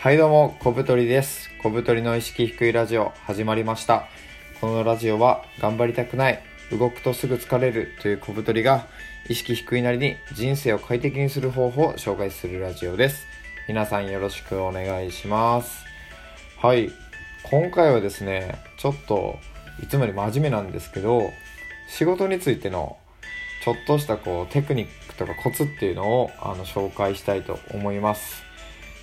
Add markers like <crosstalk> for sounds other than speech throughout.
はいどうも、小太りです。小太りの意識低いラジオ始まりました。このラジオは頑張りたくない、動くとすぐ疲れるという小太りが意識低いなりに人生を快適にする方法を紹介するラジオです。皆さんよろしくお願いします。はい、今回はですね、ちょっといつもより真面目なんですけど、仕事についてのちょっとしたこうテクニックとかコツっていうのをあの紹介したいと思います。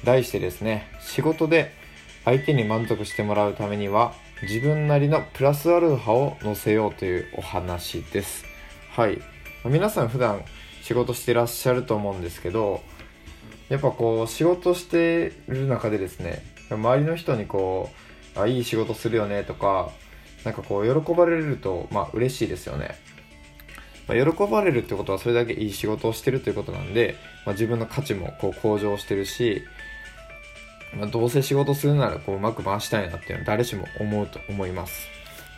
題してですね、仕事で相手に満足してもらうためには自分なりのプラスアルファを乗せようというお話です。はい。皆さん普段仕事してらっしゃると思うんですけど、やっぱこう仕事してる中でですね、周りの人にこう、あいい仕事するよねとか、なんかこう喜ばれると、まあ嬉しいですよね。まあ、喜ばれるってことはそれだけいい仕事をしてるということなんで、まあ、自分の価値もこう向上してるし、まあ、どうせ仕事するならこううまく回したいなっていうのは誰しも思うと思います。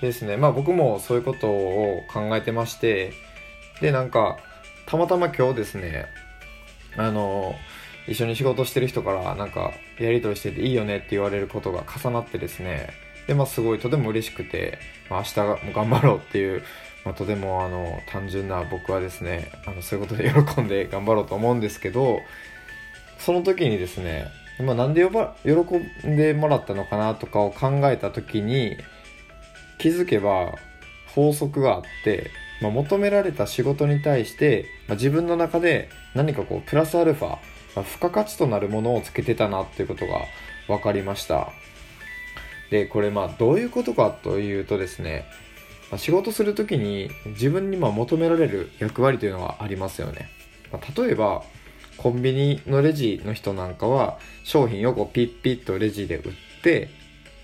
ですね、まあ僕もそういうことを考えてまして、でなんか、たまたま今日ですね、あの、一緒に仕事してる人からなんかやりとりしてていいよねって言われることが重なってですね、でまあすごいとても嬉しくて、まあ、明日も頑張ろうっていうまあ、とてもあの単純な僕はですねあのそういうことで喜んで頑張ろうと思うんですけどその時にですね、まあ、なんで呼ば喜んでもらったのかなとかを考えた時に気づけば法則があって、まあ、求められた仕事に対して、まあ、自分の中で何かこうプラスアルファ、まあ、付加価値となるものをつけてたなっていうことが分かりましたでこれまあどういうことかというとですね仕事するときに自分にま求められる役割というのがありますよね。まあ、例えば、コンビニのレジの人なんかは商品をこうピッピッとレジで売って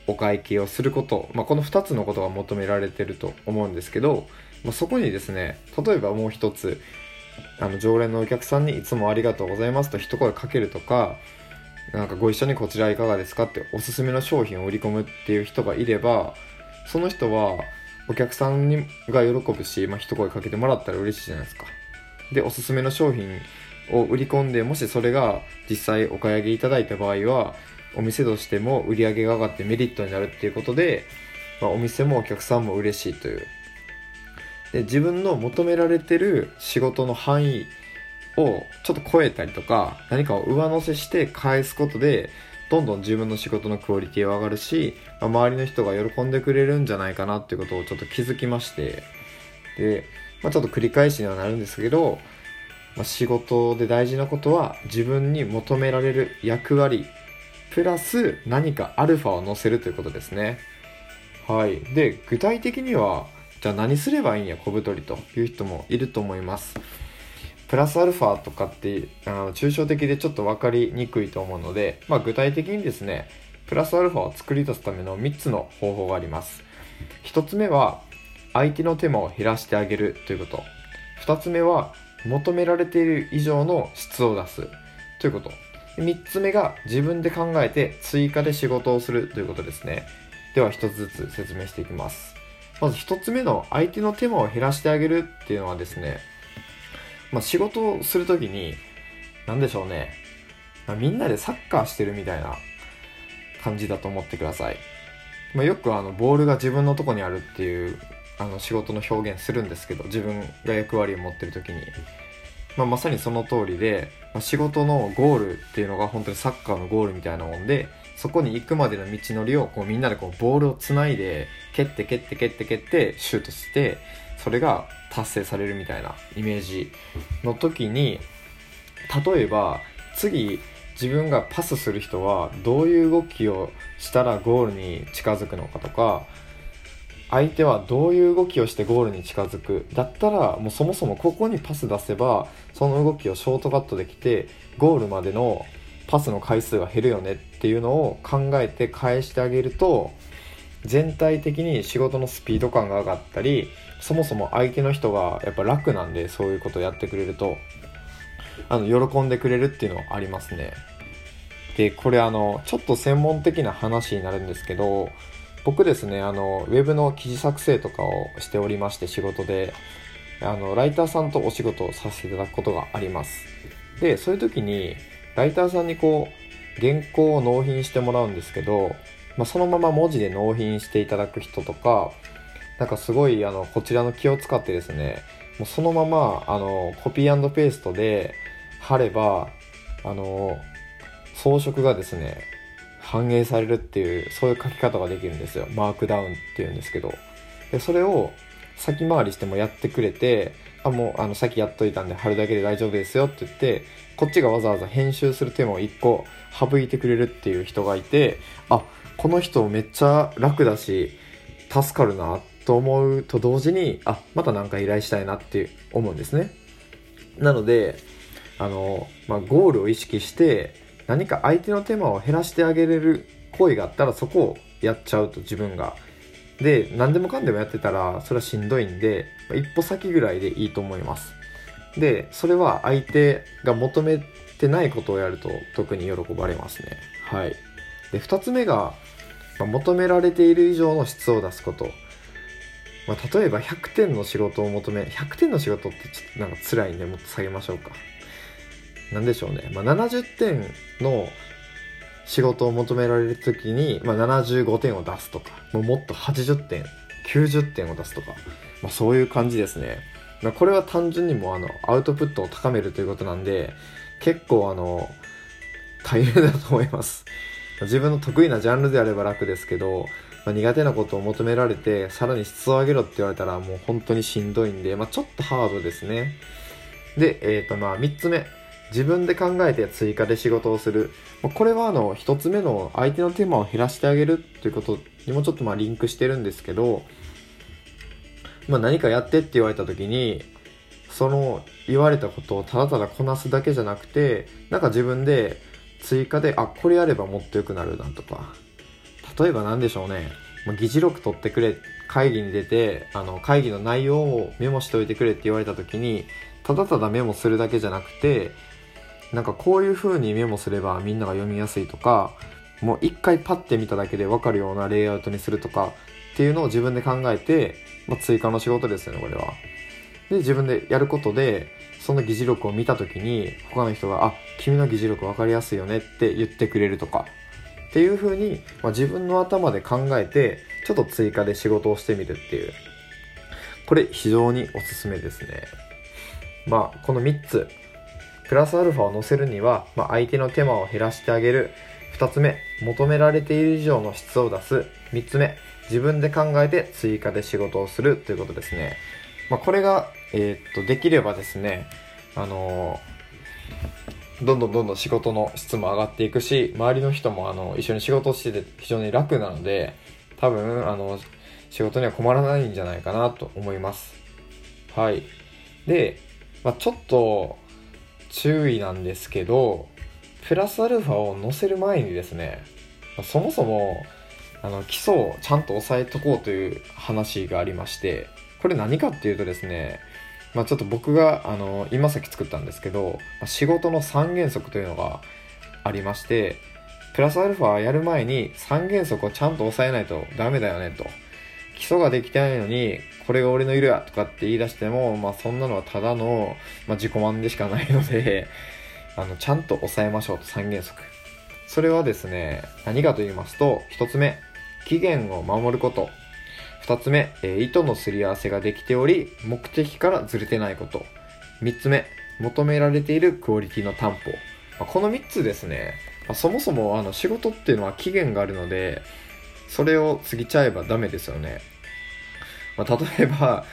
お会計をすること、まあ、この2つのことが求められてると思うんですけど、まあ、そこにですね、例えばもう一つ、あの常連のお客さんにいつもありがとうございますと一声かけるとか、なんかご一緒にこちらいかがですかっておすすめの商品を売り込むっていう人がいれば、その人はお客さんにが喜ぶし、まあ、一声かけてもらったら嬉しいじゃないですか。で、おすすめの商品を売り込んで、もしそれが実際お買い上げいただいた場合は、お店としても売り上げが上がってメリットになるっていうことで、まあ、お店もお客さんも嬉しいという。で、自分の求められてる仕事の範囲をちょっと超えたりとか、何かを上乗せして返すことで、どんどん自分の仕事のクオリティは上がるし、まあ、周りの人が喜んでくれるんじゃないかなっていうことをちょっと気づきまして、で、まあ、ちょっと繰り返しにはなるんですけど、まあ、仕事で大事なことは自分に求められる役割、プラス何かアルファを乗せるということですね。はい。で、具体的には、じゃあ何すればいいんや、小太りという人もいると思います。プラスアルファとかってあの抽象的でちょっと分かりにくいと思うので、まあ、具体的にですねプラスアルファを作り出すための3つの方法があります1つ目は相手の手間を減らしてあげるということ2つ目は求められている以上の質を出すということ。3つ目が自分で考えて追加で仕事をするということですね。では1つずつ説明していきます。まず1つ目の相手の手間を減らしてあげるっていうのはですねまあ、仕事をするときに、なんでしょうね、まあ、みんなでサッカーしてるみたいな感じだと思ってください。まあ、よくあの、ボールが自分のとこにあるっていう、あの、仕事の表現するんですけど、自分が役割を持ってるときに。まあ、まさにその通りで、まあ、仕事のゴールっていうのが本当にサッカーのゴールみたいなもんで、そこに行くまでの道のりをこうみんなでこうボールをつないで、蹴って蹴って蹴って蹴ってシュートして、それが達成されるみたいなイメージの時に例えば次自分がパスする人はどういう動きをしたらゴールに近づくのかとか相手はどういう動きをしてゴールに近づくだったらもうそもそもここにパス出せばその動きをショートカットできてゴールまでのパスの回数が減るよねっていうのを考えて返してあげると全体的に仕事のスピード感が上がったりそもそも相手の人がやっぱ楽なんでそういうことをやってくれるとあの喜んでくれるっていうのはありますね。でこれあのちょっと専門的な話になるんですけど僕ですねあのウェブの記事作成とかをしておりまして仕事であのライターさんとお仕事をさせていただくことがあります。でそういう時にライターさんにこう原稿を納品してもらうんですけど、まあ、そのまま文字で納品していただく人とかなんかすごいあのこちらの気を使ってですねもうそのままあのコピーペーストで貼ればあの装飾がですね反映されるっていうそういう書き方ができるんですよ。マークダウンっていうんですけど。でそれを先回りしてもやってくれてあもうあの先やっといたんで貼るだけで大丈夫ですよって言ってこっちがわざわざ編集する手間を1個省いてくれるっていう人がいてあこの人めっちゃ楽だし助かるなと思うと同時にあまた何か依頼したいなって思うんですね。なのであの、まあ、ゴールを意識して何か相手の手間を減らしてあげれる行為があったらそこをやっちゃうと自分が。で何でもかんでもやってたらそれはしんどいんで一歩先ぐらいでいいと思います。でそれは相手が求めてないことをやると特に喜ばれますね。はい。で2つ目が、まあ、求められている以上の質を出すこと。まあ、例えば100点の仕事を求め100点の仕事ってちょっとなんか辛いんでもっと下げましょうか。何でしょうね、まあ、70点の仕事を求められる時に、まあ、75点を出すとかもうもっと80点90点を出すとか、まあ、そういう感じですね、ま、これは単純にもあのアウトプットを高めるということなんで結構あの大変だと思います。自分の得意なジャンルであれば楽ですけど、まあ、苦手なことを求められてさらに質を上げろって言われたらもう本当にしんどいんで、まあ、ちょっとハードですね。で、えっ、ー、とまあ3つ目。自分で考えて追加で仕事をする。これはあの、一つ目の相手の手間を減らしてあげるということにもちょっとまあリンクしてるんですけど、まあ何かやってって言われた時に、その言われたことをただただこなすだけじゃなくて、なんか自分で追加で、あ、これやればもっと良くなるなとか、例えば何でしょうね、まあ、議事録取ってくれ、会議に出て、あの、会議の内容をメモしておいてくれって言われた時に、ただただメモするだけじゃなくて、なんかこういう風にメモすればみんなが読みやすいとかもう一回パッて見ただけで分かるようなレイアウトにするとかっていうのを自分で考えて、まあ、追加の仕事ですよねこれは。で自分でやることでその議事録を見た時に他の人が「あ君の議事録分かりやすいよね」って言ってくれるとかっていう風に、まあ、自分の頭で考えてちょっと追加で仕事をしてみるっていう。これ非常におすすめですね。まあこの3つ。プラスアルファを乗せるには、まあ、相手の手間を減らしてあげる。2つ目、求められている以上の質を出す。3つ目、自分で考えて追加で仕事をするということですね。まあ、これが、えー、っと、できればですね、あのー、どんどんどんどん仕事の質も上がっていくし、周りの人もあの一緒に仕事してて非常に楽なので、多分、あの、仕事には困らないんじゃないかなと思います。はい。で、まあ、ちょっと、注意なんですけどプラスアルファを載せる前にですねそもそもあの基礎をちゃんと押さえとこうという話がありましてこれ何かっていうとですねまあ、ちょっと僕があの今さっき作ったんですけど仕事の3原則というのがありましてプラスアルファやる前に3原則をちゃんと押さえないとダメだよねと基礎ができてないのにこれが俺の色やとかって言い出しても、まあそんなのはただの、まあ、自己満でしかないので、<laughs> あの、ちゃんと抑えましょうと3原則。それはですね、何かと言いますと、1つ目、期限を守ること。2つ目、え糸のすり合わせができており、目的からずれてないこと。3つ目、求められているクオリティの担保。まあ、この3つですね、まあ、そもそもあの仕事っていうのは期限があるので、それを過ぎちゃえばダメですよね。まあ、例えば、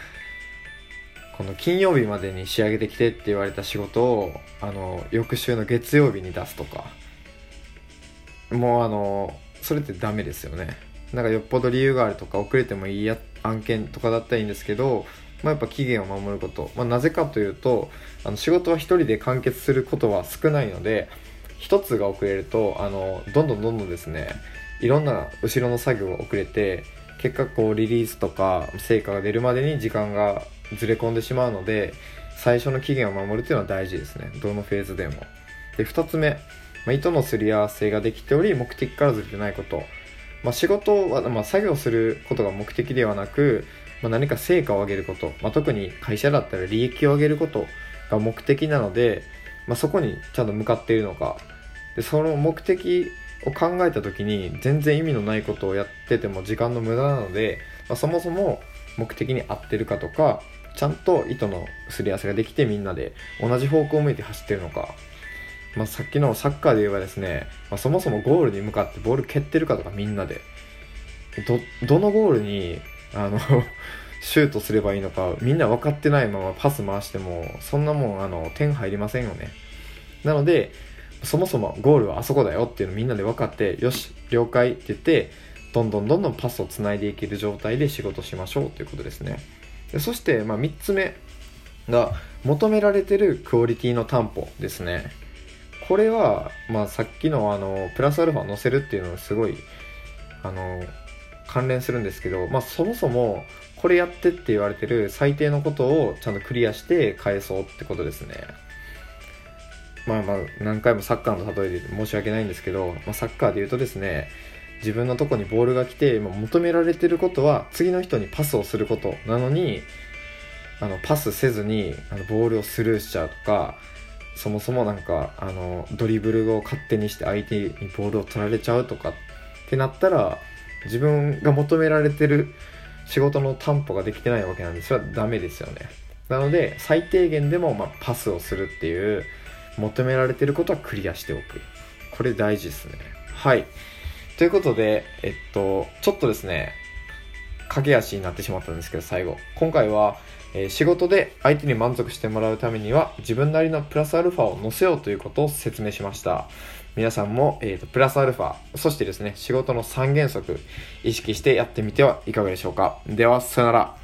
この金曜日までに仕上げてきてって言われた仕事を、あの、翌週の月曜日に出すとか、もうあの、それってダメですよね。なんかよっぽど理由があるとか、遅れてもいいや案件とかだったらいいんですけど、まあ、やっぱ期限を守ること。まあ、なぜかというと、あの仕事は一人で完結することは少ないので、一つが遅れると、あの、どんどんどんどんですね、いろんな後ろの作業が遅れて結果こうリリースとか成果が出るまでに時間がずれ込んでしまうので最初の期限を守るっていうのは大事ですね。どのフェーズでも。で2つ目、まあ、糸のすり合わせができており目的からずれてないこと、まあ、仕事は、まあ、作業することが目的ではなく、ま、何か成果を上げること、ま、特に会社だったら利益を上げることが目的なので、ま、そこにちゃんと向かっているのか。でその目的を考えた時に全然意味のないことをやってても時間の無駄なので、まあ、そもそも目的に合ってるかとかちゃんと糸のすり合わせができてみんなで同じ方向を向いて走ってるのか、まあ、さっきのサッカーで言えばですね、まあ、そもそもゴールに向かってボール蹴ってるかとかみんなで。どどのゴールにあの <laughs> シュートすればいいのかみんな分かってないままパス回してもそんなもんあの点入りませんよね。なのでそもそもゴールはあそこだよっていうのみんなで分かってよし了解って言ってどんどんどんどんパスをつないでいける状態で仕事しましょうということですね。でそして、まあ、3つ目が求められてるクオリティの担保ですね。これは、まあ、さっきのあのプラスアルファ載せるっていうのはすごいあの関連するんですけど、まあ、そもそもこれやってって言われてる最低のことをちゃんとクリアして返そうってことですね。まあまあ何回もサッカーの例えで申し訳ないんですけど、まあ、サッカーで言うとですね自分のとこにボールが来て、まあ、求められてることは次の人にパスをすることなのにあのパスせずにあのボールをスルーしちゃうとかそもそもなんかあのドリブルを勝手にして相手にボールを取られちゃうとかってなったら自分が求められてる仕事の担保ができてないわけなんでそれはダメですよね。なので最低限でもまパスをするっていう求められてることはクリアしておく。これ大事ですね。はい。ということでえっとちょっとですね駆け足になってしまったんですけど最後。今回は、えー、仕事で相手に満足してもらうためには自分なりのプラスアルファを乗せようということを説明しました。皆さんも、えーと、プラスアルファ、そしてですね、仕事の三原則、意識してやってみてはいかがでしょうか。では、さよなら。